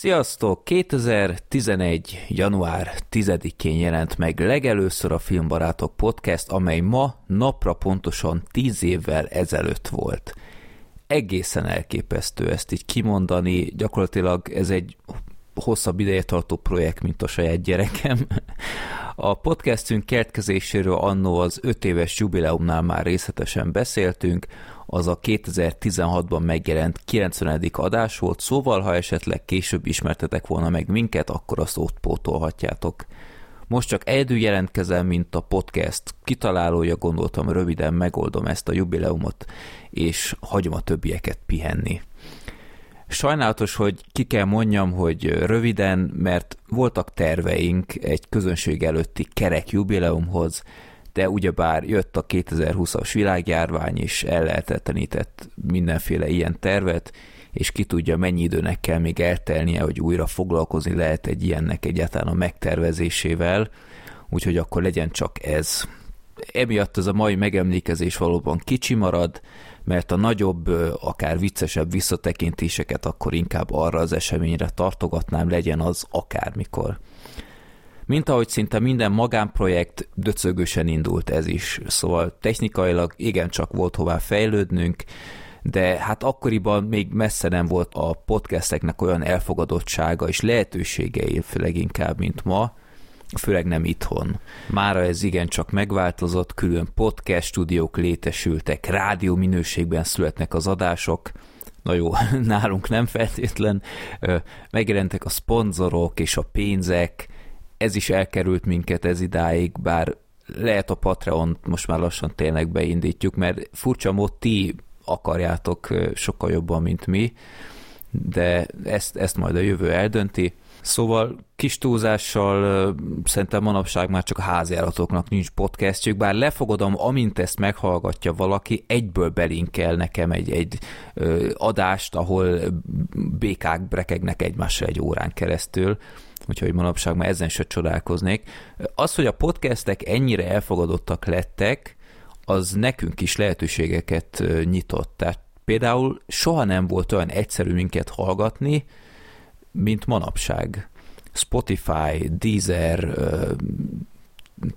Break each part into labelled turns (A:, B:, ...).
A: Sziasztok! 2011. január 10-én jelent meg legelőször a Filmbarátok podcast, amely ma napra pontosan 10 évvel ezelőtt volt. Egészen elképesztő ezt így kimondani, gyakorlatilag ez egy hosszabb ideje tartó projekt, mint a saját gyerekem. A podcastünk kertkezéséről annó az 5 éves jubileumnál már részletesen beszéltünk, az a 2016-ban megjelent 90. adás volt, szóval ha esetleg később ismertetek volna meg minket, akkor azt ott pótolhatjátok. Most csak egyedül jelentkezem, mint a podcast kitalálója, gondoltam röviden megoldom ezt a jubileumot, és hagyom a többieket pihenni. Sajnálatos, hogy ki kell mondjam, hogy röviden, mert voltak terveink egy közönség előtti kerek jubileumhoz, de ugyebár jött a 2020-as világjárvány, és ellehetetlenített mindenféle ilyen tervet, és ki tudja, mennyi időnek kell még eltelnie, hogy újra foglalkozni lehet egy ilyennek egyáltalán a megtervezésével, úgyhogy akkor legyen csak ez. Emiatt ez a mai megemlékezés valóban kicsi marad, mert a nagyobb, akár viccesebb visszatekintéseket akkor inkább arra az eseményre tartogatnám, legyen az akármikor. Mint ahogy szinte minden magánprojekt döcögösen indult ez is, szóval technikailag igencsak volt hová fejlődnünk, de hát akkoriban még messze nem volt a podcasteknek olyan elfogadottsága és lehetőségei, főleg inkább, mint ma, főleg nem itthon. Mára ez igencsak megváltozott, külön podcast stúdiók létesültek, rádió minőségben születnek az adások, na jó, nálunk nem feltétlen, megjelentek a szponzorok és a pénzek, ez is elkerült minket ez idáig, bár lehet a Patreon most már lassan tényleg beindítjuk, mert furcsa mód ti akarjátok sokkal jobban, mint mi, de ezt, ezt majd a jövő eldönti. Szóval kis túlzással szerintem manapság már csak a háziállatoknak nincs podcastjük, bár lefogadom, amint ezt meghallgatja valaki, egyből belinkel nekem egy, egy adást, ahol békák brekegnek egymással egy órán keresztül, úgyhogy manapság már ezen se csodálkoznék. Az, hogy a podcastek ennyire elfogadottak lettek, az nekünk is lehetőségeket nyitott. Tehát például soha nem volt olyan egyszerű minket hallgatni, mint manapság. Spotify, Deezer,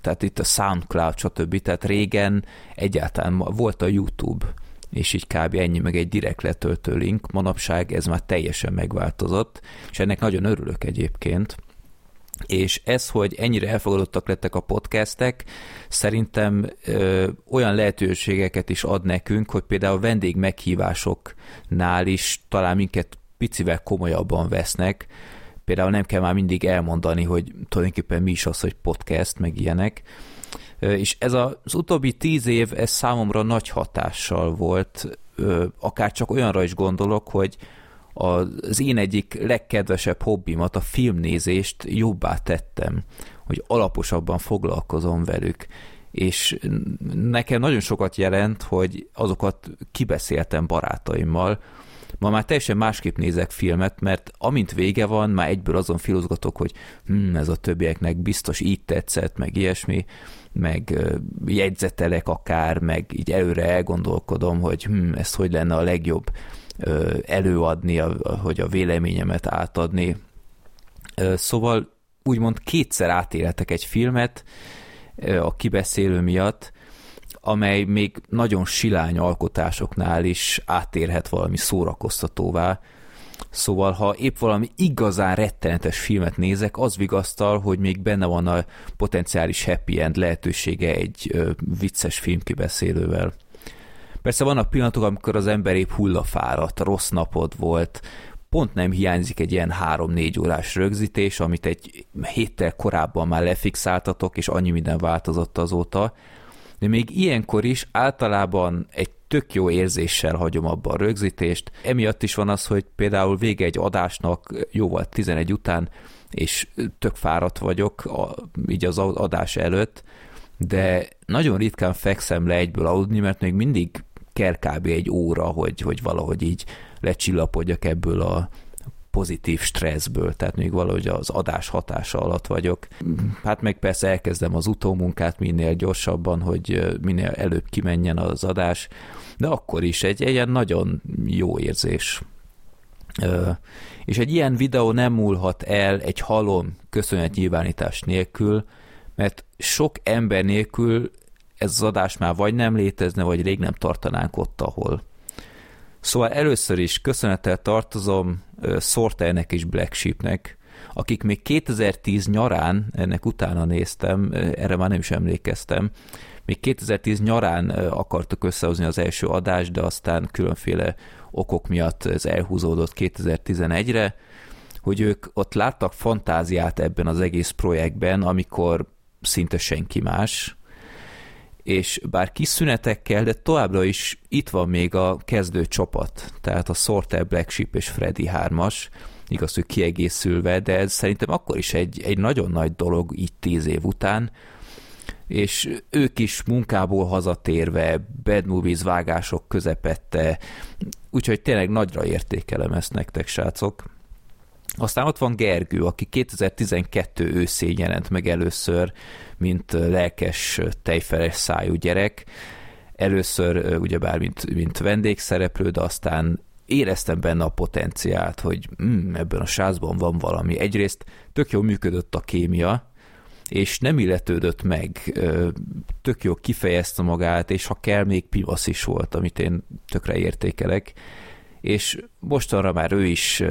A: tehát itt a SoundCloud, stb. Tehát régen egyáltalán volt a YouTube, és így kb. ennyi, meg egy direkt letöltő link. Manapság ez már teljesen megváltozott, és ennek nagyon örülök egyébként. És ez, hogy ennyire elfogadottak lettek a podcastek, szerintem ö, olyan lehetőségeket is ad nekünk, hogy például vendég meghívásoknál is talán minket picivel komolyabban vesznek. Például nem kell már mindig elmondani, hogy tulajdonképpen mi is az, hogy podcast, meg ilyenek. És ez az utóbbi tíz év, ez számomra nagy hatással volt, akár csak olyanra is gondolok, hogy az én egyik legkedvesebb hobbimat, a filmnézést jobbá tettem, hogy alaposabban foglalkozom velük. És nekem nagyon sokat jelent, hogy azokat kibeszéltem barátaimmal, ma már teljesen másképp nézek filmet, mert amint vége van, már egyből azon filozgatok, hogy hm, ez a többieknek biztos így tetszett, meg ilyesmi, meg jegyzetelek akár, meg így előre elgondolkodom, hogy hm, ezt hogy lenne a legjobb előadni, hogy a véleményemet átadni. Szóval úgymond kétszer átélhetek egy filmet a kibeszélő miatt, amely még nagyon silány alkotásoknál is átérhet valami szórakoztatóvá. Szóval, ha épp valami igazán rettenetes filmet nézek, az vigasztal, hogy még benne van a potenciális happy end lehetősége egy ö, vicces filmkibeszélővel. Persze vannak pillanatok, amikor az ember épp hullafáradt, rossz napod volt, pont nem hiányzik egy ilyen három-négy órás rögzítés, amit egy héttel korábban már lefixáltatok, és annyi minden változott azóta, de még ilyenkor is általában egy tök jó érzéssel hagyom abba a rögzítést. Emiatt is van az, hogy például vége egy adásnak jóval 11 után, és tök fáradt vagyok a, így az adás előtt, de nagyon ritkán fekszem le egyből aludni, mert még mindig kell kb. egy óra, hogy, hogy valahogy így lecsillapodjak ebből a pozitív stresszből, tehát még valahogy az adás hatása alatt vagyok. Hát meg persze elkezdem az utómunkát minél gyorsabban, hogy minél előbb kimenjen az adás, de akkor is egy ilyen nagyon jó érzés. És egy ilyen videó nem múlhat el egy halom köszönetnyilvánítás nélkül, mert sok ember nélkül ez az adás már vagy nem létezne, vagy rég nem tartanánk ott, ahol. Szóval először is köszönettel tartozom Sorternek és Black Sheepnek, akik még 2010 nyarán, ennek utána néztem, erre már nem is emlékeztem, még 2010 nyarán akartuk összehozni az első adást, de aztán különféle okok miatt ez elhúzódott 2011-re, hogy ők ott láttak fantáziát ebben az egész projektben, amikor szinte senki más, és bár kis szünetekkel, de továbbra is itt van még a kezdő csapat, tehát a Sorter, Black Sheep és Freddy 3-as, igaz, hogy kiegészülve, de ez szerintem akkor is egy, egy nagyon nagy dolog így tíz év után, és ők is munkából hazatérve, bad movies vágások közepette, úgyhogy tényleg nagyra értékelem ezt nektek, srácok. Aztán ott van Gergő, aki 2012 őszén jelent meg először, mint lelkes, tejfeles szájú gyerek. Először ugyebár mint, mint vendégszereplő, de aztán éreztem benne a potenciált, hogy mm, ebben a sázban van valami. Egyrészt tök jól működött a kémia, és nem illetődött meg, tök jó kifejezte magát, és ha kell, még pivasz is volt, amit én tökre értékelek, és mostanra már ő is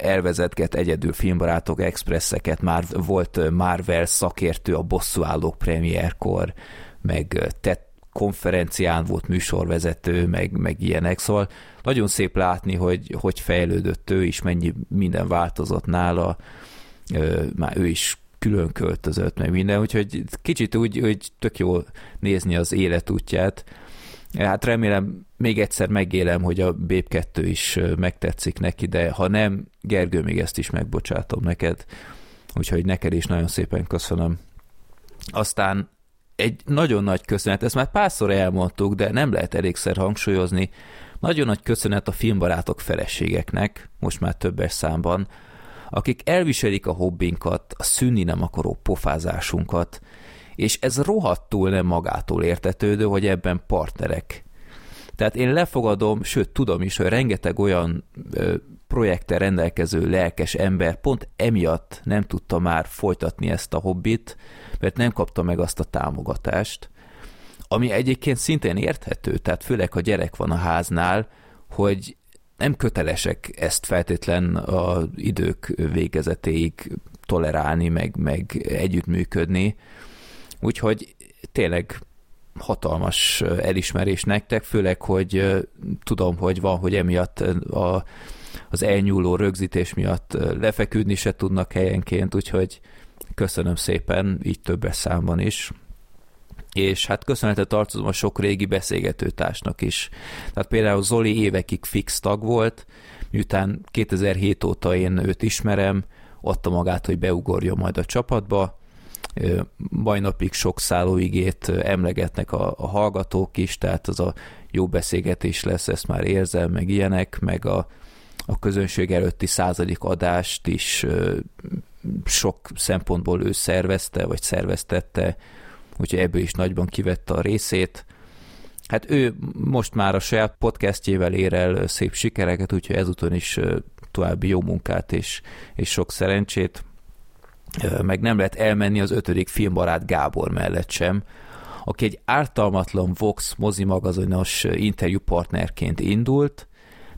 A: elvezetget egyedül filmbarátok expresszeket, már volt Marvel szakértő a bosszúállók premierkor, meg tett konferencián volt műsorvezető, meg, meg ilyenek, szóval nagyon szép látni, hogy hogy fejlődött ő is, mennyi minden változott nála, már ő is külön költözött, meg minden, úgyhogy kicsit úgy, hogy tök jó nézni az életútját. Hát remélem még egyszer megélem, hogy a Bép 2 is megtetszik neki, de ha nem, Gergő, még ezt is megbocsátom neked. Úgyhogy neked is nagyon szépen köszönöm. Aztán egy nagyon nagy köszönet, ezt már párszor elmondtuk, de nem lehet elégszer hangsúlyozni, nagyon nagy köszönet a filmbarátok feleségeknek, most már többes számban, akik elviselik a hobbinkat, a szűnni nem akaró pofázásunkat, és ez rohadtul nem magától értetődő, hogy ebben partnerek. Tehát én lefogadom, sőt tudom is, hogy rengeteg olyan ö, projekte rendelkező lelkes ember pont emiatt nem tudta már folytatni ezt a hobbit, mert nem kapta meg azt a támogatást, ami egyébként szintén érthető, tehát főleg, ha gyerek van a háznál, hogy nem kötelesek ezt feltétlen a idők végezetéig tolerálni, meg, meg együttműködni. Úgyhogy tényleg hatalmas elismerés nektek, főleg, hogy tudom, hogy van, hogy emiatt a, az elnyúló rögzítés miatt lefeküdni se tudnak helyenként, úgyhogy köszönöm szépen, így többes számban is és hát köszönetet tartozom a sok régi beszélgetőtársnak is. Tehát például Zoli évekig fix tag volt, miután 2007 óta én őt ismerem, adta magát, hogy beugorjon majd a csapatba, mai napig sok szállóigét emlegetnek a, a hallgatók is, tehát az a jó beszélgetés lesz, ezt már érzem, meg ilyenek, meg a, a közönség előtti századik adást is sok szempontból ő szervezte, vagy szerveztette, úgyhogy ebből is nagyban kivette a részét. Hát ő most már a saját podcastjével ér el szép sikereket, úgyhogy ezúton is további jó munkát és, és sok szerencsét. Meg nem lehet elmenni az ötödik filmbarát Gábor mellett sem, aki egy ártalmatlan Vox mozimagazinos interjúpartnerként indult,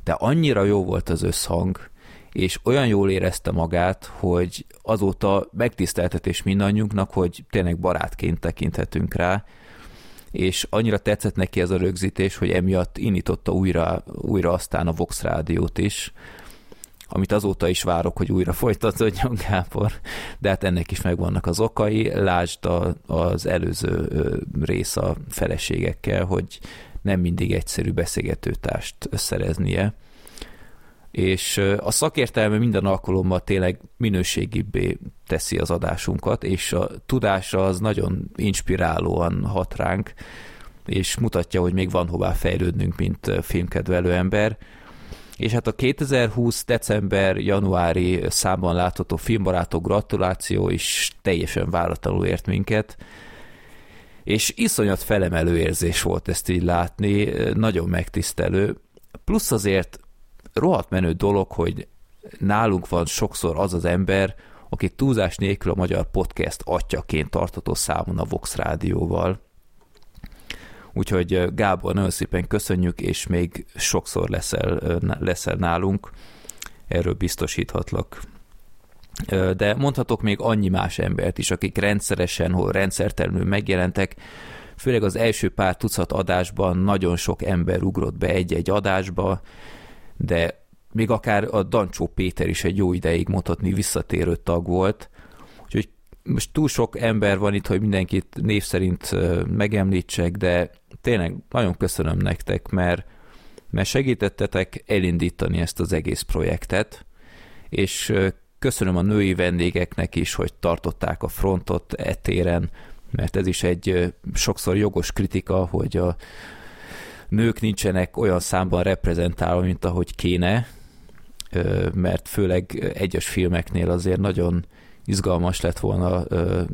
A: de annyira jó volt az összhang, és olyan jól érezte magát, hogy azóta megtiszteltetés mindannyiunknak, hogy tényleg barátként tekinthetünk rá, és annyira tetszett neki ez a rögzítés, hogy emiatt indította újra, újra aztán a Vox rádiót is, amit azóta is várok, hogy újra folytatódjon Gábor, de hát ennek is megvannak az okai. Lásd a, az előző rész a feleségekkel, hogy nem mindig egyszerű beszélgetőtást szereznie és a szakértelme minden alkalommal tényleg minőségibbé teszi az adásunkat, és a tudása az nagyon inspirálóan hat ránk, és mutatja, hogy még van hová fejlődnünk, mint filmkedvelő ember. És hát a 2020. december-januári számban látható filmbarátok gratuláció is teljesen váratlanul ért minket, és iszonyat felemelő érzés volt ezt így látni, nagyon megtisztelő. Plusz azért rohadt menő dolog, hogy nálunk van sokszor az az ember, aki túlzás nélkül a magyar podcast atyaként tartató számon a Vox Rádióval. Úgyhogy Gábor, nagyon szépen köszönjük, és még sokszor leszel, leszel nálunk, erről biztosíthatlak. De mondhatok még annyi más embert is, akik rendszeresen, hol rendszertelenül megjelentek, főleg az első pár tucat adásban nagyon sok ember ugrott be egy-egy adásba, de még akár a Dancsó Péter is egy jó ideig mondhatni visszatérő tag volt, most túl sok ember van itt, hogy mindenkit név szerint megemlítsek, de tényleg nagyon köszönöm nektek, mert, mert segítettetek elindítani ezt az egész projektet, és köszönöm a női vendégeknek is, hogy tartották a frontot etéren, mert ez is egy sokszor jogos kritika, hogy a nők nincsenek olyan számban reprezentálva, mint ahogy kéne, mert főleg egyes filmeknél azért nagyon izgalmas lett volna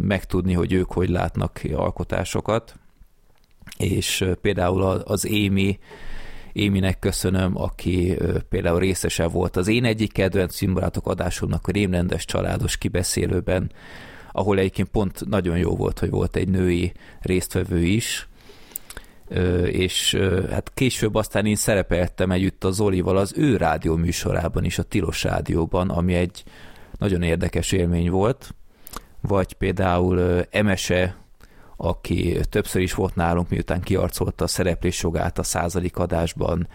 A: megtudni, hogy ők hogy látnak alkotásokat, és például az Émi, Éminek köszönöm, aki például részese volt az én egyik kedvenc filmbarátok adásomnak a Rémrendes családos kibeszélőben, ahol egyébként pont nagyon jó volt, hogy volt egy női résztvevő is, és hát később aztán én szerepeltem együtt a Zolival az ő rádió műsorában is, a Tilos Rádióban, ami egy nagyon érdekes élmény volt, vagy például Emese, aki többször is volt nálunk, miután kiarcolta a szereplés jogát a századik adásban,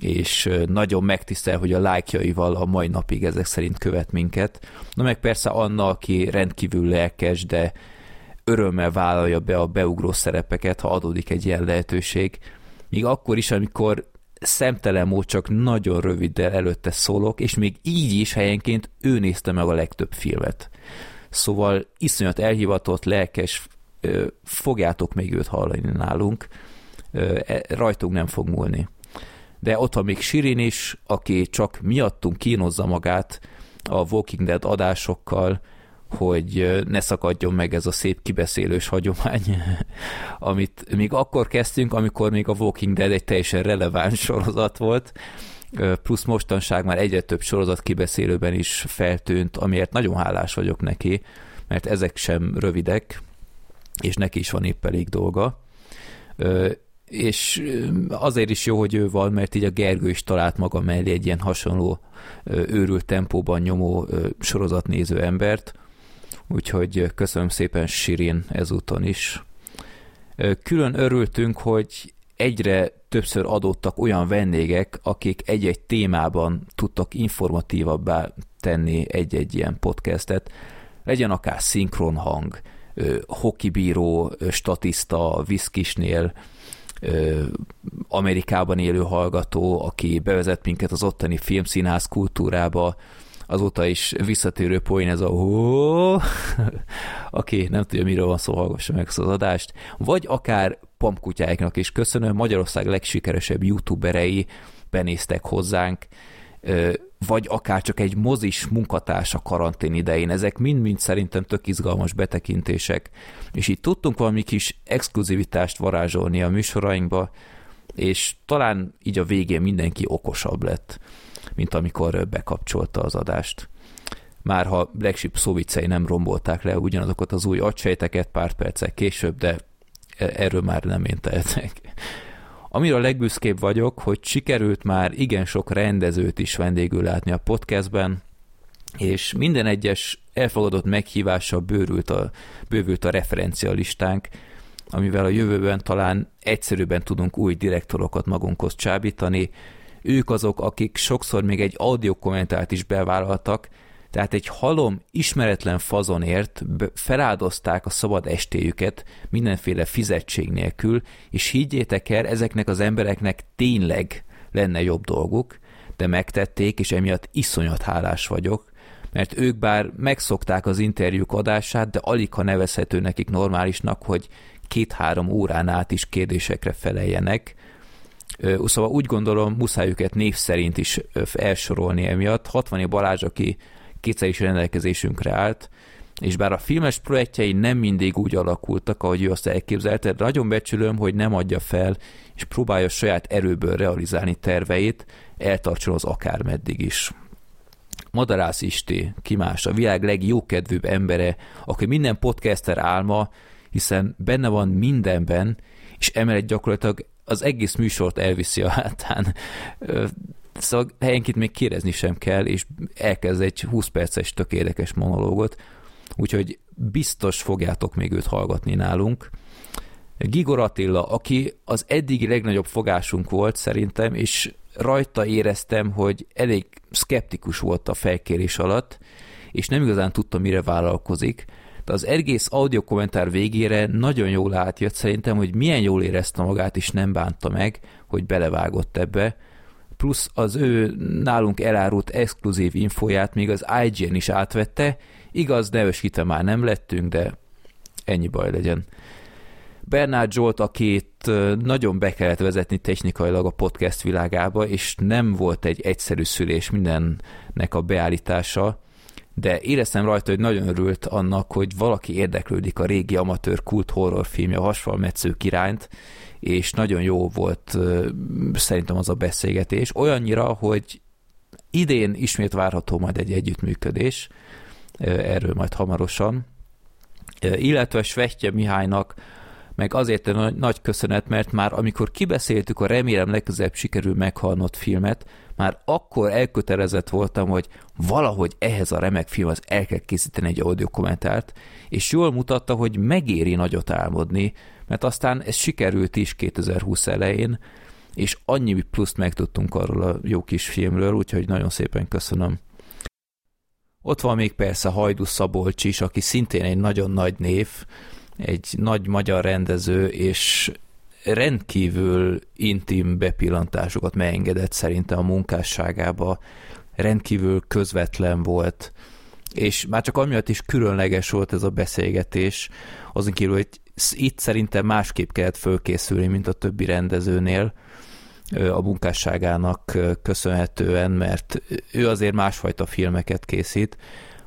A: és nagyon megtisztel, hogy a lájkjaival a mai napig ezek szerint követ minket. Na meg persze Anna, aki rendkívül lelkes, de örömmel vállalja be a beugró szerepeket, ha adódik egy ilyen lehetőség. Míg akkor is, amikor szemtelen mód csak nagyon röviddel előtte szólok, és még így is helyenként ő nézte meg a legtöbb filmet. Szóval iszonyat elhivatott, lelkes, fogjátok még őt hallani nálunk, e, rajtunk nem fog múlni. De ott van még Sirin is, aki csak miattunk kínozza magát a Walking Dead adásokkal, hogy ne szakadjon meg ez a szép kibeszélős hagyomány, amit még akkor kezdtünk, amikor még a Walking Dead egy teljesen releváns sorozat volt, plusz mostanság már egyre több sorozat kibeszélőben is feltűnt, amiért nagyon hálás vagyok neki, mert ezek sem rövidek, és neki is van épp elég dolga. És azért is jó, hogy ő van, mert így a Gergő is talált maga mellé egy ilyen hasonló őrült tempóban nyomó sorozatnéző embert, úgyhogy köszönöm szépen Sirin ezúton is. Külön örültünk, hogy egyre többször adottak olyan vendégek, akik egy-egy témában tudtak informatívabbá tenni egy-egy ilyen podcastet, legyen akár szinkron hang, hokibíró, statiszta, viszkisnél, Amerikában élő hallgató, aki bevezet minket az ottani filmszínház kultúrába, azóta is visszatérő poén ez a hó, aki nem tudja, miről van szó, hallgassa meg az adást, vagy akár pampkutyáiknak is köszönöm, Magyarország legsikeresebb youtuberei benéztek hozzánk, vagy akár csak egy mozis munkatárs a karantén idején. Ezek mind-mind szerintem tök izgalmas betekintések, és itt tudtunk valami kis exkluzivitást varázsolni a műsorainkba, és talán így a végén mindenki okosabb lett mint amikor bekapcsolta az adást. Már ha Black Sheep szóvicei nem rombolták le ugyanazokat az új agysejteket pár perccel később, de e- erről már nem én tehetek. Amire a legbüszkébb vagyok, hogy sikerült már igen sok rendezőt is vendégül látni a podcastben, és minden egyes elfogadott meghívással bővült a, bővült a referencialistánk, amivel a jövőben talán egyszerűbben tudunk új direktorokat magunkhoz csábítani, ők azok, akik sokszor még egy audio kommentárt is bevállaltak, tehát egy halom, ismeretlen fazonért feláldozták a szabad estéjüket mindenféle fizetség nélkül, és higgyétek el, ezeknek az embereknek tényleg lenne jobb dolguk, de megtették, és emiatt iszonyat hálás vagyok, mert ők bár megszokták az interjúk adását, de alig ha nevezhető nekik normálisnak, hogy két-három órán át is kérdésekre feleljenek, Szóval úgy gondolom, muszáj őket név szerint is elsorolni emiatt. 60 Balázs, aki kétszer is rendelkezésünkre állt, és bár a filmes projektjei nem mindig úgy alakultak, ahogy ő azt elképzelte, nagyon becsülöm, hogy nem adja fel, és próbálja saját erőből realizálni terveit, eltartson az akármeddig is. Madarász Isti, ki más, a világ legjókedvűbb embere, aki minden podcaster álma, hiszen benne van mindenben, és emellett gyakorlatilag az egész műsort elviszi a hátán. Szóval helyenként még kérdezni sem kell, és elkezd egy 20 perces tökéletes monológot, úgyhogy biztos fogjátok még őt hallgatni nálunk. Gigor Attila, aki az eddigi legnagyobb fogásunk volt szerintem, és rajta éreztem, hogy elég skeptikus volt a felkérés alatt, és nem igazán tudta, mire vállalkozik, de az egész audio kommentár végére nagyon jól átjött szerintem, hogy milyen jól érezte magát, és nem bánta meg, hogy belevágott ebbe, plusz az ő nálunk elárult exkluzív infóját még az IGN is átvette, igaz, nevesítve már nem lettünk, de ennyi baj legyen. Bernard Zsolt, akit nagyon be kellett vezetni technikailag a podcast világába, és nem volt egy egyszerű szülés mindennek a beállítása, de éreztem rajta, hogy nagyon örült annak, hogy valaki érdeklődik a régi amatőr kult horrorfilmje, a Hasfalmetszők irányt, és nagyon jó volt szerintem az a beszélgetés, olyannyira, hogy idén ismét várható majd egy együttműködés, erről majd hamarosan, illetve Svetje Mihálynak meg azért egy nagy köszönet, mert már amikor kibeszéltük a remélem legközelebb sikerül meghalnott filmet, már akkor elkötelezett voltam, hogy valahogy ehhez a remek filmhez el kell készíteni egy audio kommentárt, és jól mutatta, hogy megéri nagyot álmodni, mert aztán ez sikerült is 2020 elején, és annyi pluszt megtudtunk arról a jó kis filmről, úgyhogy nagyon szépen köszönöm. Ott van még persze Hajdu Szabolcs is, aki szintén egy nagyon nagy név, egy nagy magyar rendező, és rendkívül intim bepillantásokat megengedett szerintem a munkásságába, rendkívül közvetlen volt, és már csak amiatt is különleges volt ez a beszélgetés, azon kívül, hogy itt szerintem másképp kellett fölkészülni, mint a többi rendezőnél a munkásságának köszönhetően, mert ő azért másfajta filmeket készít.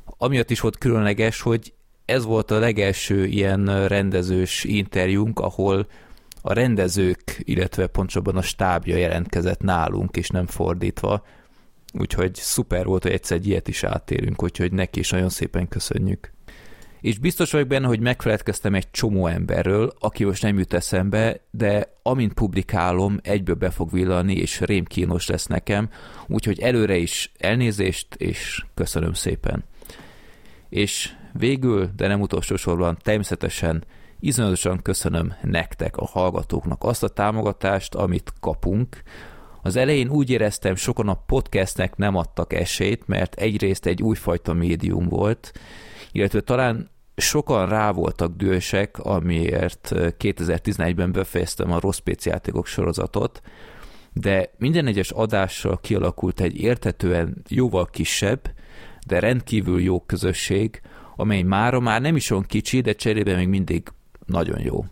A: Amiatt is volt különleges, hogy ez volt a legelső ilyen rendezős interjúnk, ahol a rendezők, illetve pontosabban a stábja jelentkezett nálunk, és nem fordítva. Úgyhogy szuper volt, hogy egyszer egy ilyet is áttérünk, úgyhogy neki is nagyon szépen köszönjük. És biztos vagyok benne, hogy megfeledkeztem egy csomó emberről, aki most nem jut eszembe, de amint publikálom, egyből be fog villani, és rémkínos lesz nekem, úgyhogy előre is elnézést, és köszönöm szépen. És végül, de nem utolsó sorban természetesen iszonyatosan köszönöm nektek, a hallgatóknak azt a támogatást, amit kapunk. Az elején úgy éreztem, sokan a podcastnek nem adtak esélyt, mert egyrészt egy újfajta médium volt, illetve talán sokan rá voltak dühösek, amiért 2011-ben befejeztem a rossz játékok sorozatot, de minden egyes adással kialakult egy értetően jóval kisebb, de rendkívül jó közösség, amely mára már nem is olyan kicsi, de cserébe még mindig nagyon jó.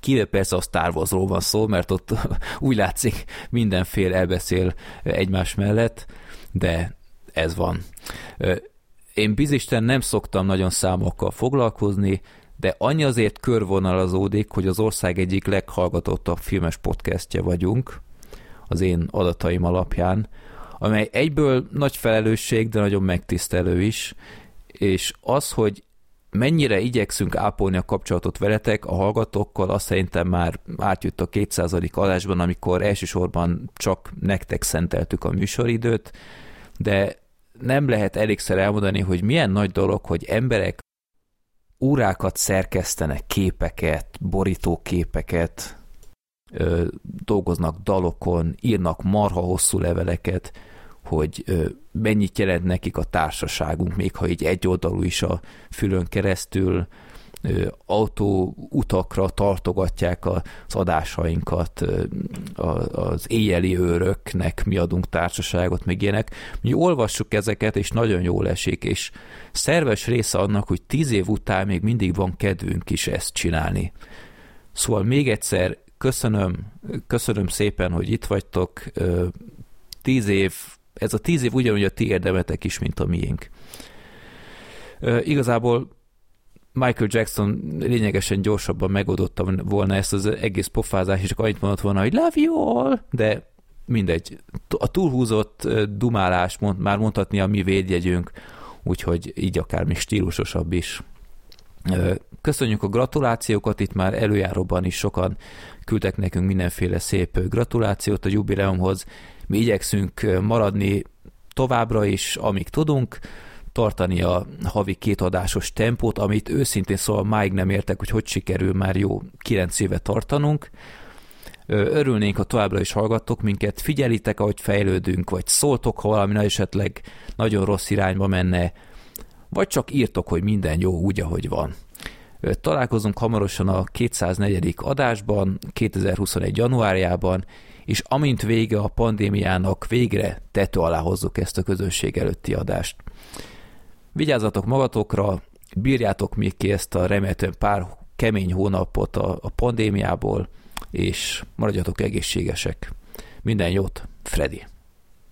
A: Kivéve persze a Star Warsról van szó, mert ott úgy látszik mindenféle elbeszél egymás mellett, de ez van. Én bizisten nem szoktam nagyon számokkal foglalkozni, de annyi azért körvonalazódik, hogy az ország egyik leghallgatottabb filmes podcastja vagyunk, az én adataim alapján, amely egyből nagy felelősség, de nagyon megtisztelő is, és az, hogy mennyire igyekszünk ápolni a kapcsolatot veletek, a hallgatókkal, azt szerintem már átjött a 200. adásban, amikor elsősorban csak nektek szenteltük a műsoridőt, de nem lehet elégszer elmondani, hogy milyen nagy dolog, hogy emberek órákat szerkesztenek, képeket, borítóképeket, dolgoznak dalokon, írnak marha hosszú leveleket, hogy mennyit jelent nekik a társaságunk, még ha így egyoldalú is a fülön keresztül, autóutakra tartogatják az adásainkat, az éjjeli őröknek mi adunk társaságot, meg ilyenek. Mi olvassuk ezeket, és nagyon jól esik, és szerves része annak, hogy tíz év után még mindig van kedvünk is ezt csinálni. Szóval még egyszer köszönöm, köszönöm szépen, hogy itt vagytok. Tíz év ez a tíz év ugyanúgy a ti érdemetek is, mint a miénk. Igazából Michael Jackson lényegesen gyorsabban megoldotta volna ezt az egész pofázást, és csak annyit mondott volna, hogy love you all, de mindegy. A túlhúzott dumálás mond, már mondhatni a mi védjegyünk, úgyhogy így akár még stílusosabb is. Köszönjük a gratulációkat, itt már előjáróban is sokan küldtek nekünk mindenféle szép gratulációt a jubileumhoz. Mi igyekszünk maradni továbbra is, amíg tudunk, tartani a havi kétadásos tempót, amit őszintén szóval máig nem értek, hogy hogy sikerül már jó kilenc éve tartanunk. Örülnénk, ha továbbra is hallgattok minket, figyelitek, ahogy fejlődünk, vagy szóltok, ha valami esetleg nagyon rossz irányba menne, vagy csak írtok, hogy minden jó úgy, ahogy van. Találkozunk hamarosan a 204. adásban, 2021. januárjában, és amint vége a pandémiának, végre tető alá hozzuk ezt a közönség előtti adást. Vigyázzatok magatokra, bírjátok még ki ezt a remélhetően pár kemény hónapot a, a pandémiából, és maradjatok egészségesek. Minden jót, Freddy!